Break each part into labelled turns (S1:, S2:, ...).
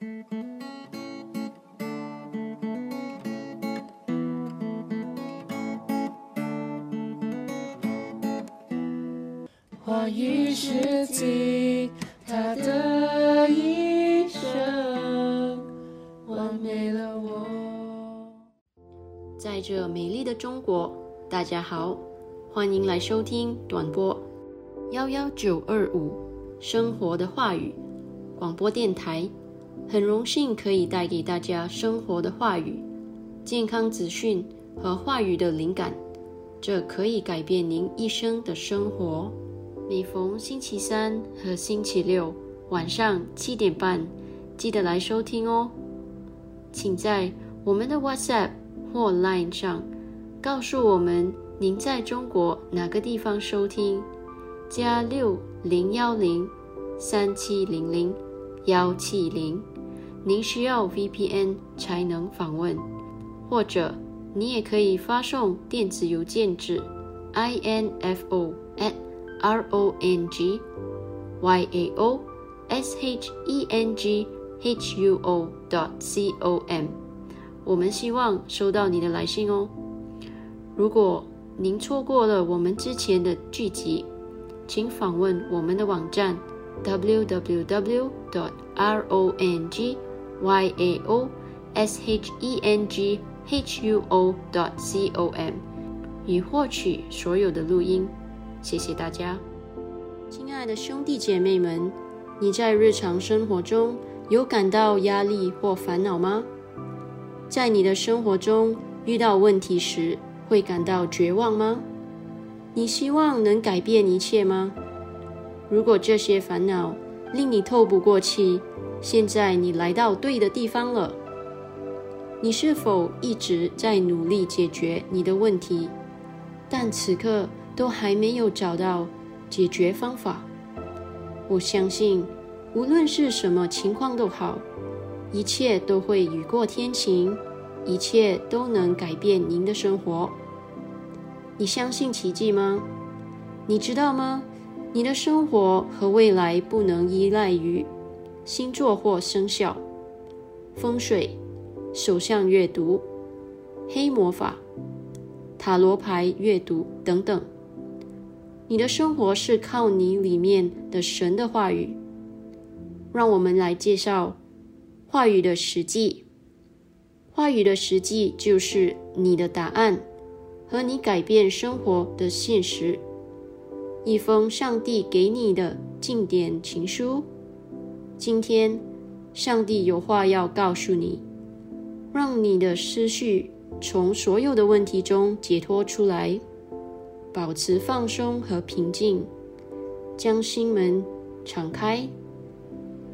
S1: 话语是尽他的一生，完美了我。
S2: 在这美丽的中国，大家好，欢迎来收听短波幺幺九二五生活的话语广播电台。很荣幸可以带给大家生活的话语、健康资讯和话语的灵感，这可以改变您一生的生活。每逢星期三和星期六晚上七点半，记得来收听哦。请在我们的 WhatsApp 或 Line 上告诉我们您在中国哪个地方收听，加六零幺零三七零零幺七零。您需要 VPN 才能访问，或者你也可以发送电子邮件至 info at r o n g y a o s h e n g h u o dot c o m。我们希望收到你的来信哦。如果您错过了我们之前的剧集，请访问我们的网站 www dot r o n g y a o s h e n g h u o dot c o m，以获取所有的录音。谢谢大家，亲爱的兄弟姐妹们，你在日常生活中有感到压力或烦恼吗？在你的生活中遇到问题时，会感到绝望吗？你希望能改变一切吗？如果这些烦恼令你透不过气，现在你来到对的地方了。你是否一直在努力解决你的问题，但此刻都还没有找到解决方法？我相信，无论是什么情况都好，一切都会雨过天晴，一切都能改变您的生活。你相信奇迹吗？你知道吗？你的生活和未来不能依赖于。星座或生肖、风水、手相阅读、黑魔法、塔罗牌阅读等等，你的生活是靠你里面的神的话语。让我们来介绍话语的实际。话语的实际就是你的答案和你改变生活的现实。一封上帝给你的经典情书。今天，上帝有话要告诉你，让你的思绪从所有的问题中解脱出来，保持放松和平静，将心门敞开，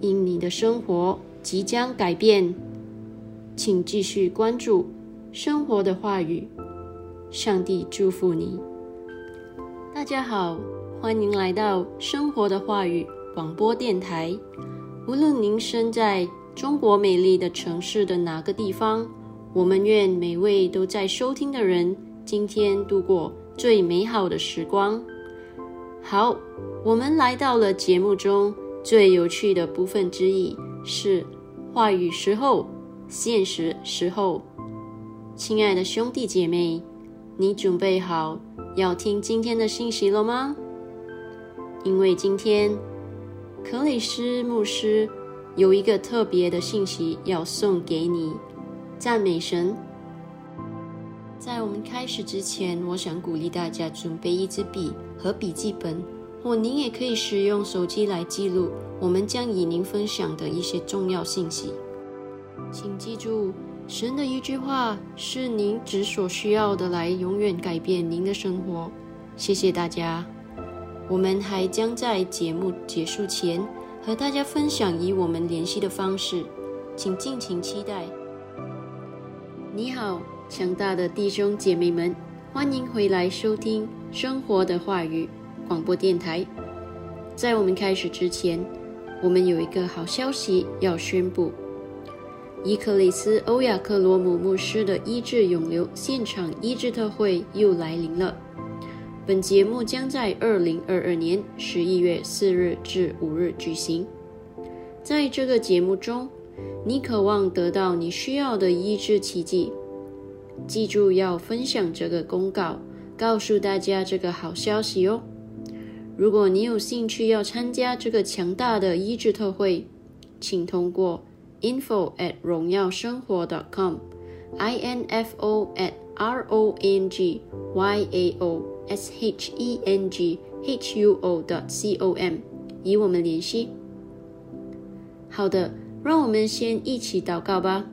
S2: 因你的生活即将改变。请继续关注生活的话语，上帝祝福你。大家好，欢迎来到生活的话语广播电台。无论您身在中国美丽的城市的哪个地方，我们愿每位都在收听的人今天度过最美好的时光。好，我们来到了节目中最有趣的部分之一，是话语时候、现实时候。亲爱的兄弟姐妹，你准备好要听今天的信息了吗？因为今天。克里斯牧师有一个特别的信息要送给你，赞美神。在我们开始之前，我想鼓励大家准备一支笔和笔记本，或您也可以使用手机来记录我们将与您分享的一些重要信息。请记住，神的一句话是您只所需要的，来永远改变您的生活。谢谢大家。我们还将在节目结束前和大家分享与我们联系的方式，请敬请期待。你好，强大的弟兄姐妹们，欢迎回来收听《生活的话语》广播电台。在我们开始之前，我们有一个好消息要宣布：伊克里斯欧亚克罗姆牧师的医治永留现场医治特会又来临了。本节目将在二零二二年十一月四日至五日举行。在这个节目中，你渴望得到你需要的医治奇迹。记住要分享这个公告，告诉大家这个好消息哦。如果你有兴趣要参加这个强大的医治特会，请通过 info at 荣耀生活 dot .com，i n f o at r o n g y a o s h e n g h u o dot c o m 与我们联系。好的，让我们先一起祷告吧。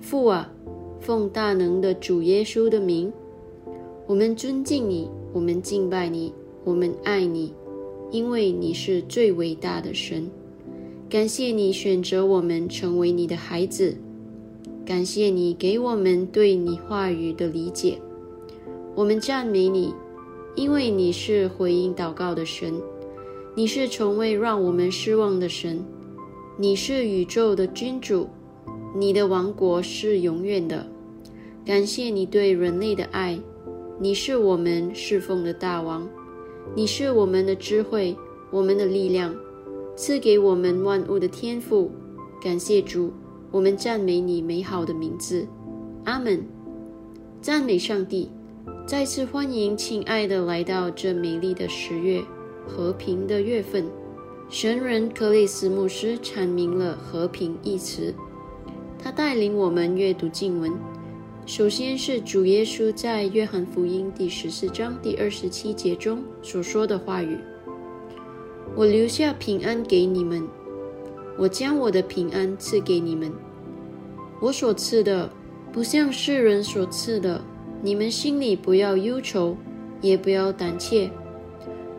S2: 父啊，奉大能的主耶稣的名，我们尊敬你，我们敬拜你，我们爱你，因为你是最伟大的神。感谢你选择我们成为你的孩子，感谢你给我们对你话语的理解。我们赞美你，因为你是回应祷告的神，你是从未让我们失望的神。你是宇宙的君主，你的王国是永远的。感谢你对人类的爱，你是我们侍奉的大王，你是我们的智慧，我们的力量，赐给我们万物的天赋。感谢主，我们赞美你美好的名字，阿门。赞美上帝，再次欢迎亲爱的来到这美丽的十月，和平的月份。神人克里斯牧师阐明了“和平”一词，他带领我们阅读经文。首先是主耶稣在约翰福音第十四章第二十七节中所说的话语：“我留下平安给你们，我将我的平安赐给你们。我所赐的，不像世人所赐的。你们心里不要忧愁，也不要胆怯。”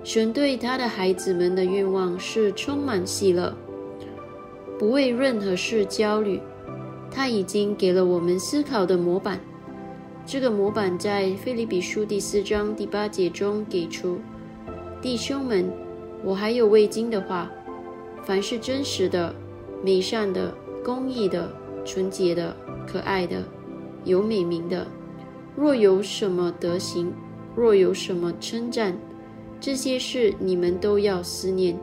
S2: 神对他的孩子们的愿望是充满喜乐，不为任何事焦虑。他已经给了我们思考的模板。这个模板在腓立比书第四章第八节中给出：弟兄们，我还有未经的话：凡是真实的、美善的、公义的、纯洁的、可爱的、有美名的，若有什么德行，若有什么称赞。这些事你们都要思念。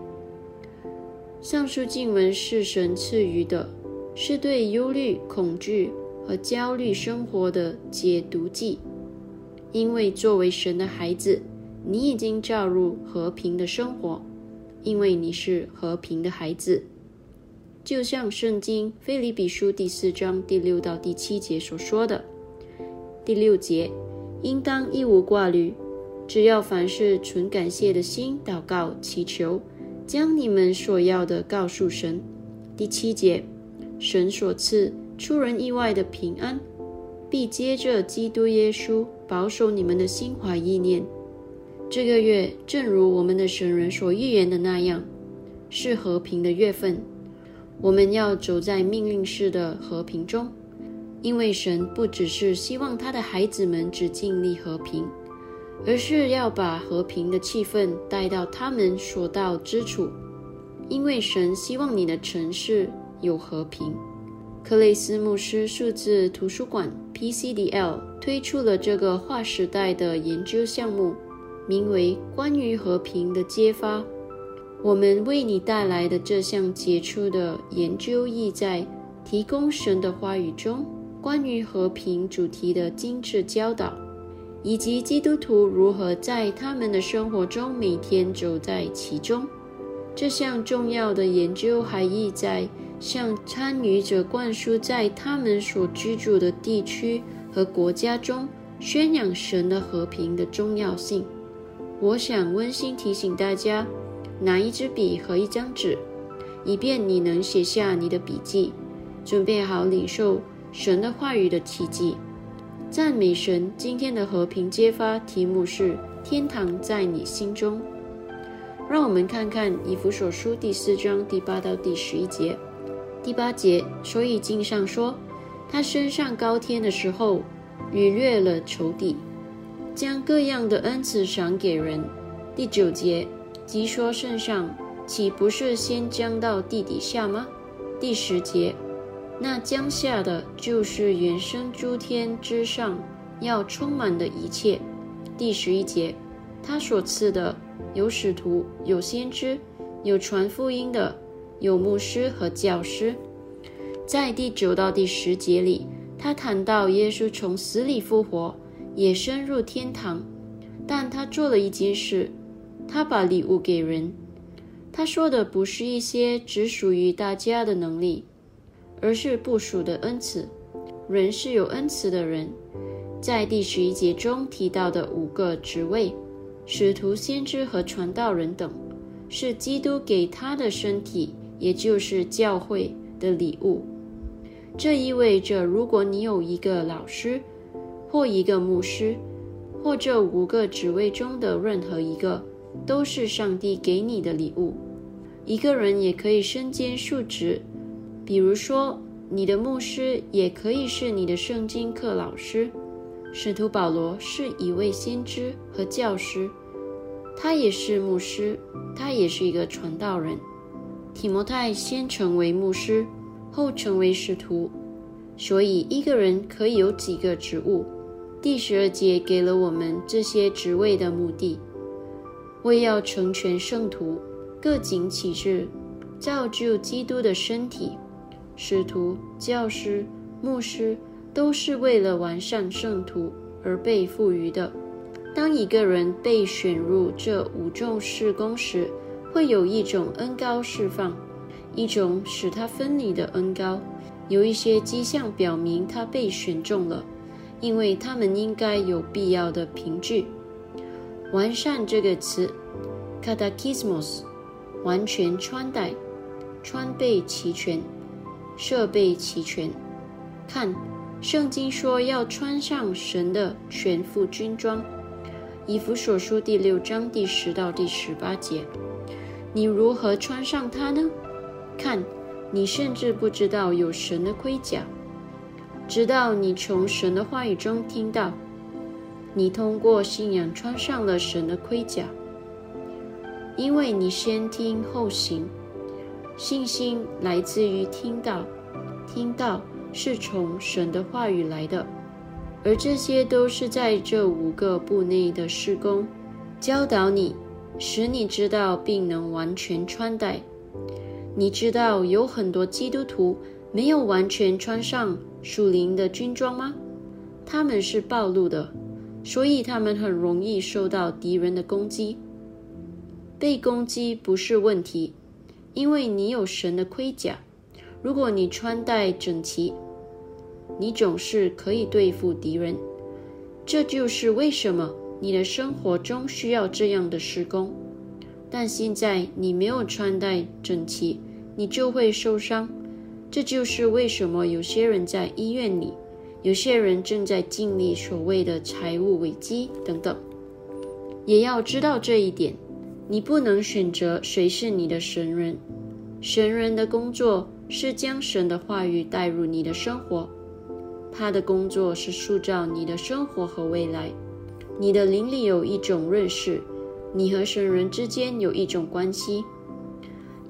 S2: 上述经文是神赐予的，是对忧虑、恐惧和焦虑生活的解毒剂。因为作为神的孩子，你已经照入和平的生活，因为你是和平的孩子。就像圣经腓利比书第四章第六到第七节所说的：“第六节，应当一无挂虑。”只要凡事存感谢的心祷告祈求，将你们所要的告诉神。第七节，神所赐出人意外的平安，必接着基督耶稣保守你们的心怀意念。这个月正如我们的神人所预言的那样，是和平的月份。我们要走在命令式的和平中，因为神不只是希望他的孩子们只尽力和平。而是要把和平的气氛带到他们所到之处，因为神希望你的城市有和平。克雷斯牧师数字图书馆 （PCDL） 推出了这个划时代的研究项目，名为“关于和平的揭发”。我们为你带来的这项杰出的研究，意在提供神的话语中关于和平主题的精致教导。以及基督徒如何在他们的生活中每天走在其中。这项重要的研究还意在向参与者灌输在他们所居住的地区和国家中宣扬神的和平的重要性。我想温馨提醒大家，拿一支笔和一张纸，以便你能写下你的笔记，准备好领受神的话语的奇迹。赞美神！今天的和平揭发题目是“天堂在你心中”。让我们看看以弗所书第四章第八到第十一节。第八节，所以经上说，他升上高天的时候，逾越了仇敌，将各样的恩赐赏给人。第九节，即说圣上，岂不是先降到地底下吗？第十节。那江下的就是原生诸天之上要充满的一切。第十一节，他所赐的有使徒，有先知，有传福音的，有牧师和教师。在第九到第十节里，他谈到耶稣从死里复活，也升入天堂，但他做了一件事，他把礼物给人。他说的不是一些只属于大家的能力，而是部属的恩赐。人是有恩赐的人，在第十一节中提到的五个职位：使徒、先知和传道人等，是基督给他的身体，也就是教会的礼物。这意味着，如果你有一个老师，或一个牧师，或这五个职位中的任何一个，都是上帝给你的礼物。一个人也可以身兼数职，比如说。你的牧师也可以是你的圣经课老师。使徒保罗是一位先知和教师，他也是牧师，他也是一个传道人。提摩太先成为牧师，后成为使徒，所以一个人可以有几个职务。第十二节给了我们这些职位的目的：为要成全圣徒，各尽其职，造就基督的身体。使徒、教师、牧师都是为了完善圣徒而被赋予的。当一个人被选入这五种事工时，会有一种恩高释放，一种使他分离的恩高。有一些迹象表明他被选中了，因为他们应该有必要的凭据。完善这个词，katakismos，完全穿戴、穿备齐全。设备齐全。看，圣经说要穿上神的全副军装。以弗所书第六章第十到第十八节。你如何穿上它呢？看，你甚至不知道有神的盔甲，直到你从神的话语中听到。你通过信仰穿上了神的盔甲，因为你先听后行。信心来自于听到，听到是从神的话语来的，而这些都是在这五个部内的施工，教导你，使你知道并能完全穿戴。你知道有很多基督徒没有完全穿上属灵的军装吗？他们是暴露的，所以他们很容易受到敌人的攻击。被攻击不是问题。因为你有神的盔甲，如果你穿戴整齐，你总是可以对付敌人。这就是为什么你的生活中需要这样的施工。但现在你没有穿戴整齐，你就会受伤。这就是为什么有些人在医院里，有些人正在经历所谓的财务危机等等。也要知道这一点。你不能选择谁是你的神人，神人的工作是将神的话语带入你的生活，他的工作是塑造你的生活和未来。你的灵里有一种认识，你和神人之间有一种关系。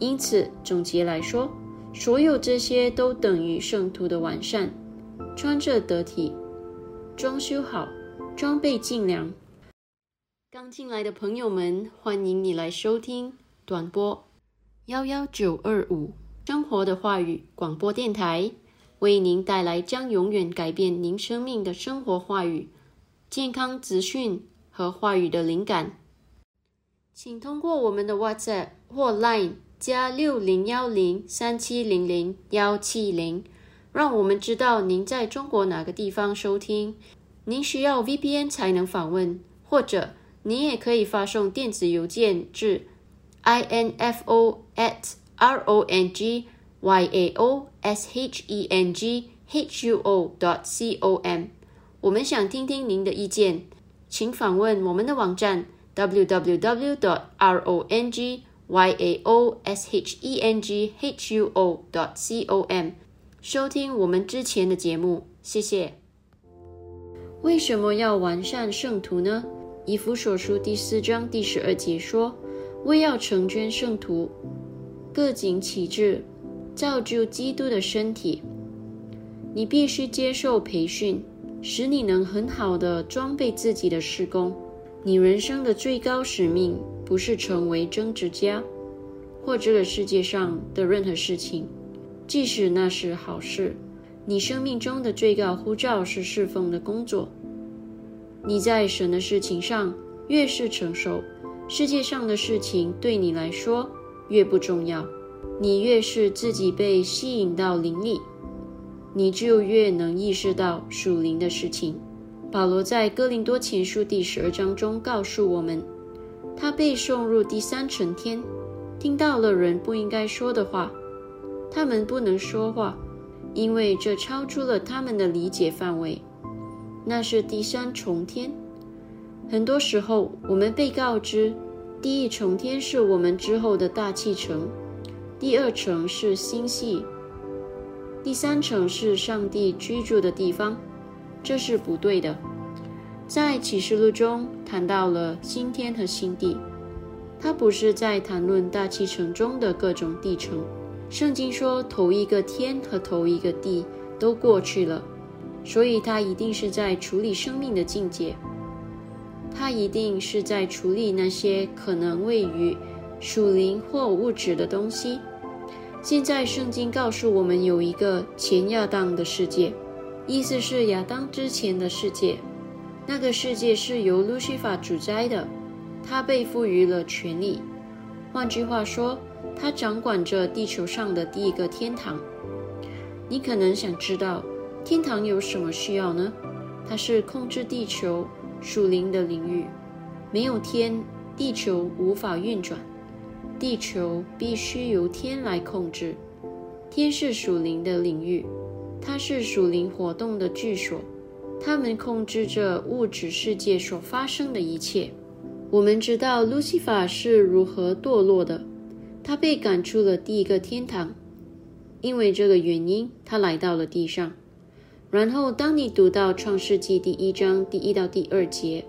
S2: 因此，总结来说，所有这些都等于圣徒的完善：穿着得体，装修好，装备精良。刚进来的朋友们，欢迎你来收听短波幺幺九二五生活的话语广播电台，为您带来将永远改变您生命的生活话语、健康资讯和话语的灵感。请通过我们的 WhatsApp 或 Line 加六零幺零三七零零幺七零，让我们知道您在中国哪个地方收听。您需要 VPN 才能访问，或者。你也可以发送电子邮件至 info at r o n g y a o s h e n g h u o dot c o m。我们想听听您的意见，请访问我们的网站 www dot r o n g y a o s h e n g h u o dot c o m，收听我们之前的节目。谢谢。为什么要完善圣徒呢？以弗所书第四章第十二节说：“为要成全圣徒，各尽其职，造就基督的身体。”你必须接受培训，使你能很好的装备自己的施工。你人生的最高使命不是成为政治家或这个世界上的任何事情，即使那是好事。你生命中的最高呼召是侍奉的工作。你在神的事情上越是成熟，世界上的事情对你来说越不重要。你越是自己被吸引到灵里，你就越能意识到属灵的事情。保罗在哥林多前书第十二章中告诉我们，他被送入第三层天，听到了人不应该说的话，他们不能说话。因为这超出了他们的理解范围，那是第三重天。很多时候，我们被告知，第一重天是我们之后的大气层，第二层是星系，第三层是上帝居住的地方。这是不对的。在启示录中谈到了新天和新地，它不是在谈论大气层中的各种地层。圣经说，头一个天和头一个地都过去了，所以他一定是在处理生命的境界，他一定是在处理那些可能位于属灵或物质的东西。现在圣经告诉我们，有一个前亚当的世界，意思是亚当之前的世界，那个世界是由路西法主宰的，他被赋予了权力。换句话说。他掌管着地球上的第一个天堂。你可能想知道，天堂有什么需要呢？它是控制地球属灵的领域。没有天，地球无法运转。地球必须由天来控制。天是属灵的领域，它是属灵活动的居所。它们控制着物质世界所发生的一切。我们知道路西法是如何堕落的。他被赶出了第一个天堂，因为这个原因，他来到了地上。然后，当你读到创世纪第一章第一到第二节，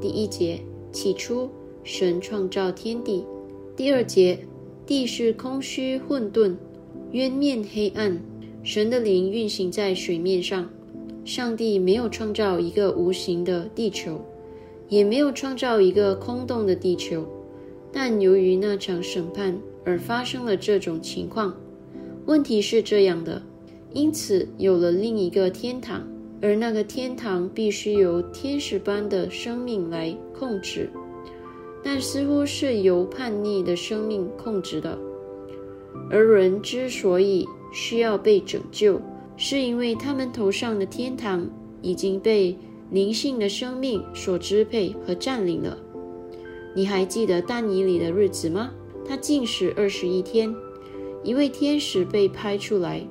S2: 第一节起初神创造天地，第二节地是空虚混沌，渊面黑暗，神的灵运行在水面上。上帝没有创造一个无形的地球，也没有创造一个空洞的地球，但由于那场审判。而发生了这种情况。问题是这样的，因此有了另一个天堂，而那个天堂必须由天使般的生命来控制，但似乎是由叛逆的生命控制的。而人之所以需要被拯救，是因为他们头上的天堂已经被灵性的生命所支配和占领了。你还记得丹尼里的日子吗？他禁食二十一天，一位天使被拍出来，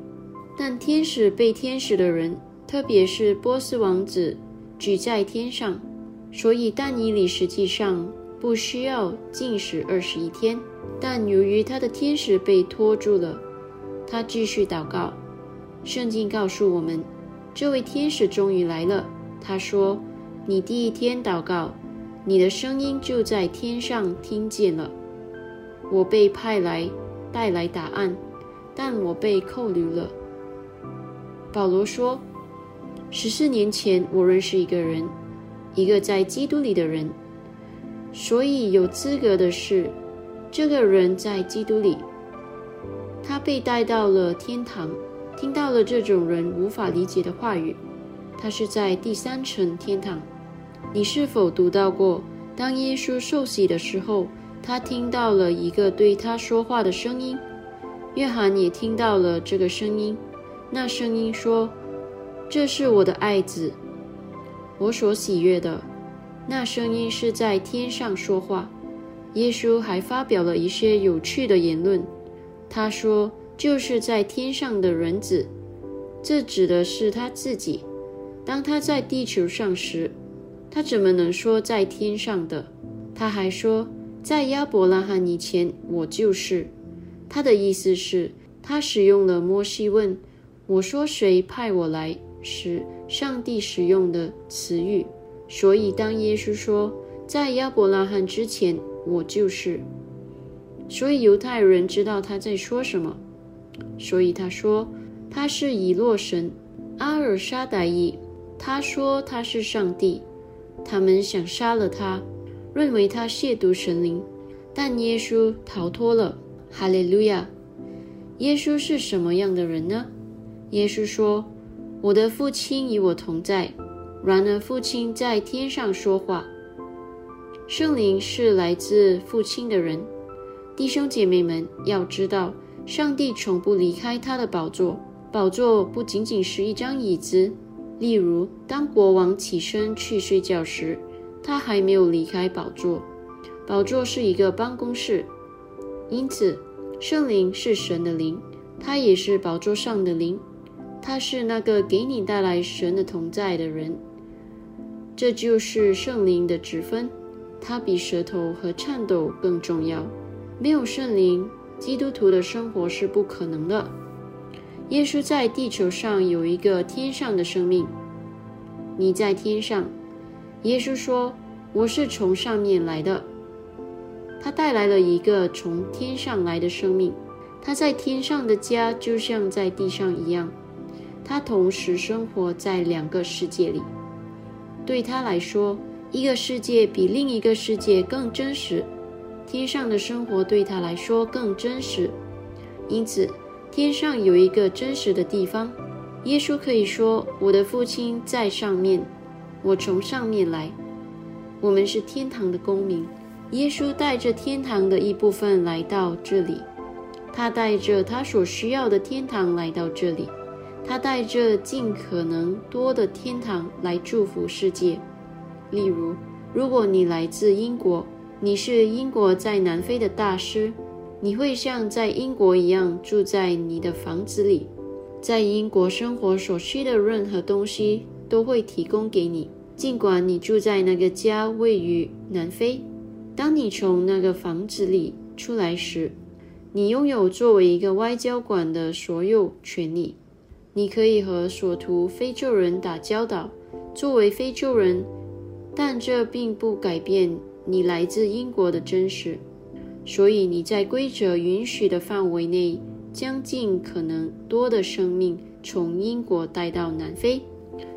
S2: 但天使被天使的人，特别是波斯王子举在天上，所以但以理实际上不需要禁食二十一天。但由于他的天使被拖住了，他继续祷告。圣经告诉我们，这位天使终于来了。他说：“你第一天祷告，你的声音就在天上听见了。”我被派来带来答案，但我被扣留了。保罗说：“十四年前，我认识一个人，一个在基督里的人，所以有资格的是，这个人在基督里。他被带到了天堂，听到了这种人无法理解的话语。他是在第三层天堂。你是否读到过，当耶稣受洗的时候？”他听到了一个对他说话的声音，约翰也听到了这个声音。那声音说：“这是我的爱子，我所喜悦的。”那声音是在天上说话。耶稣还发表了一些有趣的言论。他说：“就是在天上的人子。”这指的是他自己。当他在地球上时，他怎么能说在天上的？他还说。在亚伯拉罕以前，我就是。他的意思是，他使用了摩西问我说谁派我来是，上帝使用的词语。所以，当耶稣说在亚伯拉罕之前，我就是，所以犹太人知道他在说什么。所以他说他是以洛神阿尔沙达伊。他说他是上帝。他们想杀了他。认为他亵渎神灵，但耶稣逃脱了。哈利路亚！耶稣是什么样的人呢？耶稣说：“我的父亲与我同在。”然而，父亲在天上说话。圣灵是来自父亲的人。弟兄姐妹们要知道，上帝从不离开他的宝座。宝座不仅仅是一张椅子。例如，当国王起身去睡觉时，他还没有离开宝座。宝座是一个办公室。因此，圣灵是神的灵，他也是宝座上的灵。他是那个给你带来神的同在的人。这就是圣灵的职分，它比舌头和颤抖更重要。没有圣灵，基督徒的生活是不可能的。耶稣在地球上有一个天上的生命。你在天上，耶稣说：“我是从上面来的。”他带来了一个从天上来的生命。他在天上的家就像在地上一样，他同时生活在两个世界里。对他来说，一个世界比另一个世界更真实。天上的生活对他来说更真实，因此天上有一个真实的地方。耶稣可以说：“我的父亲在上面，我从上面来。”我们是天堂的公民。耶稣带着天堂的一部分来到这里，他带着他所需要的天堂来到这里。他带着尽可能多的天堂来祝福世界。例如，如果你来自英国，你是英国在南非的大师，你会像在英国一样住在你的房子里，在英国生活所需的任何东西都会提供给你，尽管你住在那个家位于南非。当你从那个房子里出来时，你拥有作为一个外交官的所有权利。你可以和所图非洲人打交道，作为非洲人，但这并不改变你来自英国的真实。所以你在规则允许的范围内，将尽可能多的生命从英国带到南非。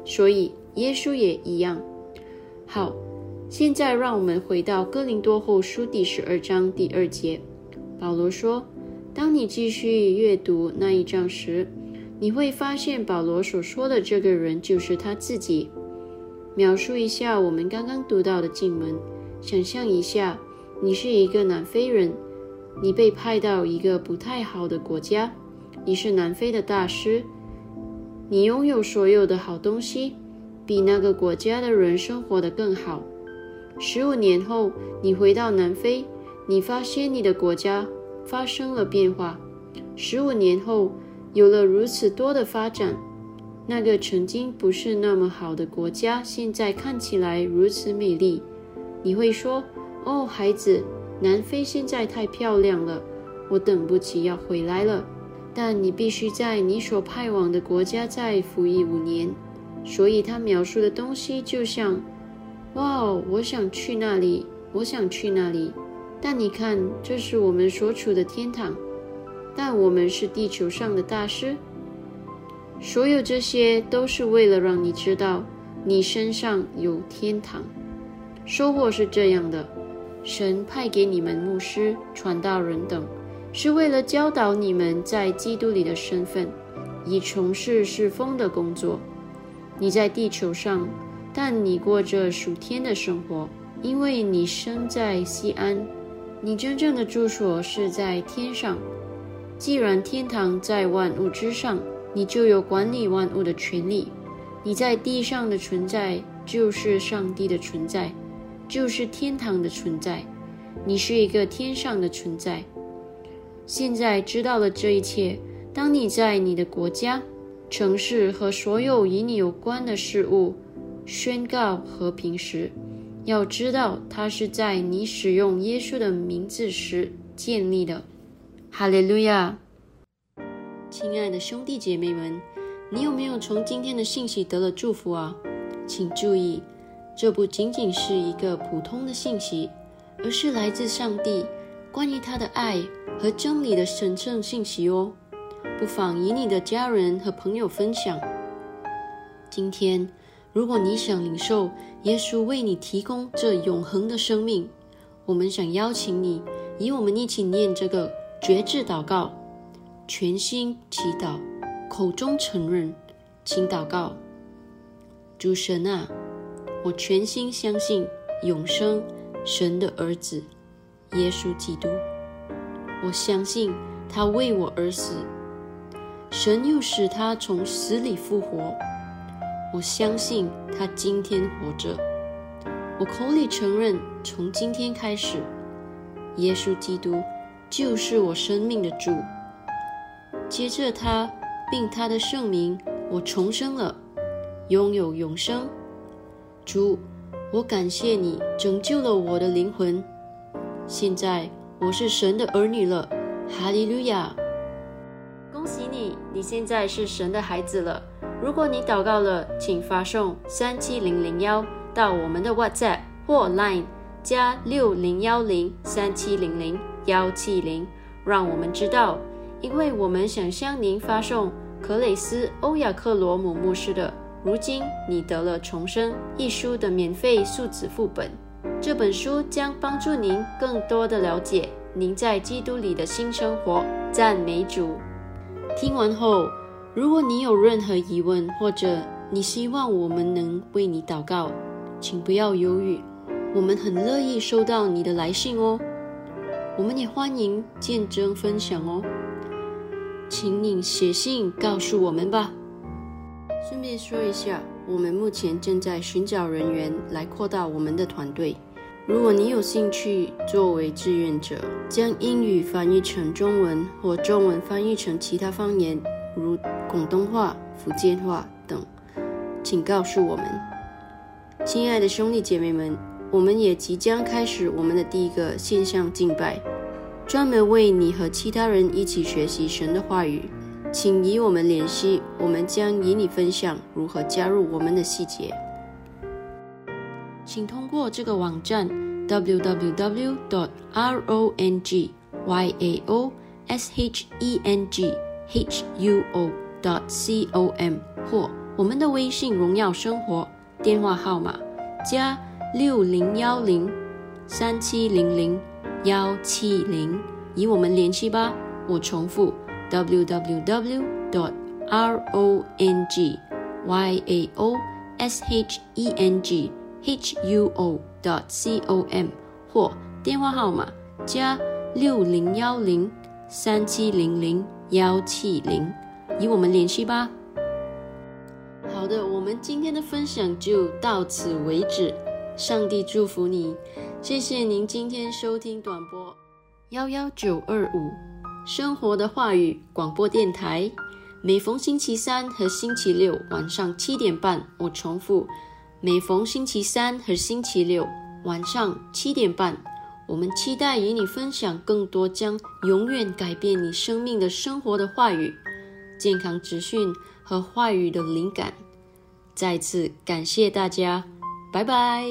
S2: 所以耶稣也一样。好，现在让我们回到哥林多后书第十二章第二节。保罗说：“当你继续阅读那一章时。”你会发现保罗所说的这个人就是他自己。描述一下我们刚刚读到的经文，想象一下，你是一个南非人，你被派到一个不太好的国家，你是南非的大师，你拥有所有的好东西，比那个国家的人生活的更好。十五年后，你回到南非，你发现你的国家发生了变化。十五年后。有了如此多的发展，那个曾经不是那么好的国家，现在看起来如此美丽。你会说：“哦，孩子，南非现在太漂亮了，我等不及要回来了。”但你必须在你所派往的国家再服役五年。所以他描述的东西就像：“哇哦，我想去那里，我想去那里。”但你看，这是我们所处的天堂。但我们是地球上的大师，所有这些都是为了让你知道你身上有天堂。收获是这样的：神派给你们牧师、传道人等，是为了教导你们在基督里的身份，以从事侍奉的工作。你在地球上，但你过着属天的生活，因为你生在西安，你真正的住所是在天上。既然天堂在万物之上，你就有管理万物的权利。你在地上的存在，就是上帝的存在，就是天堂的存在。你是一个天上的存在。现在知道了这一切，当你在你的国家、城市和所有与你有关的事物宣告和平时，要知道它是在你使用耶稣的名字时建立的。哈利路亚，亲爱的兄弟姐妹们，你有没有从今天的信息得了祝福啊？请注意，这不仅仅是一个普通的信息，而是来自上帝关于他的爱和真理的神圣信息哦。不妨与你的家人和朋友分享。今天，如果你想领受耶稣为你提供这永恒的生命，我们想邀请你与我们一起念这个。绝志祷告，全心祈祷，口中承认，请祷告。主神啊，我全心相信永生神的儿子耶稣基督。我相信他为我而死，神又使他从死里复活。我相信他今天活着。我口里承认，从今天开始，耶稣基督就是我生命的主。接着他并他的圣名，我重生了，拥有永生。主，我感谢你拯救了我的灵魂。现在我是神的儿女了，哈利路亚！恭喜你，你现在是神的孩子了。如果你祷告了，请发送三七零零幺到我们的 WhatsApp 或 Line 加六零幺零三七零零幺七零，让我们知道，因为我们想向您发送克雷斯欧亚克罗姆牧师的《如今你得了重生》一书的免费数字副本。这本书将帮助您更多的了解您在基督里的新生活。赞美主！听完后。如果你有任何疑问，或者你希望我们能为你祷告，请不要犹豫，我们很乐意收到你的来信哦。我们也欢迎见证分享哦，请你写信告诉我们吧。顺便说一下，我们目前正在寻找人员来扩大我们的团队。如果你有兴趣作为志愿者，将英语翻译成中文，或中文翻译成其他方言。如广东话、福建话等，请告诉我们，亲爱的兄弟姐妹们，我们也即将开始我们的第一个线上敬拜，专门为你和其他人一起学习神的话语。请与我们联系，我们将与你分享如何加入我们的细节。请通过这个网站 www.dot.rongyao.sheng。h u o dot c o m 或我们的微信荣耀生活电话号码加六零幺零三七零零幺七零，与我们联系吧。我重复 w w w dot r o n g y a o s h e n g h u o dot c o m 或电话号码加六零幺零三七零零。幺七零，与我们联系吧。好的，我们今天的分享就到此为止。上帝祝福你，谢谢您今天收听短播幺幺九二五生活的话语广播电台。每逢星期三和星期六晚上七点半，我重复，每逢星期三和星期六晚上七点半。我们期待与你分享更多将永远改变你生命的生活的话语、健康资讯和话语的灵感。再次感谢大家，拜拜。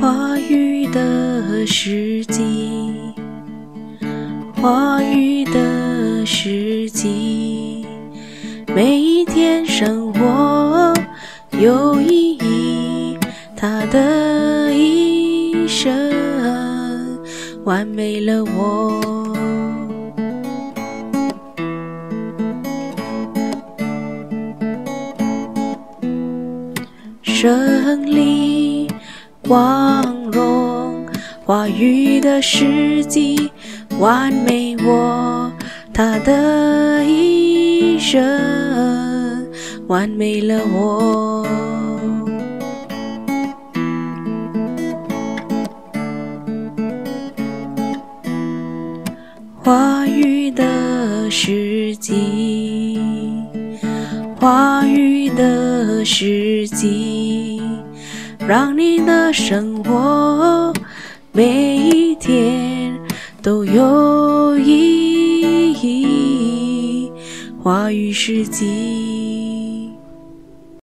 S1: 话语的时机，话语的。时机，每一天生活有意义，他的一生完美了我。胜利光荣，话语的世纪完美我。他的一生完美了我，花语的时机，花语的时机，让你的生活每一天都有意。义。花语世纪。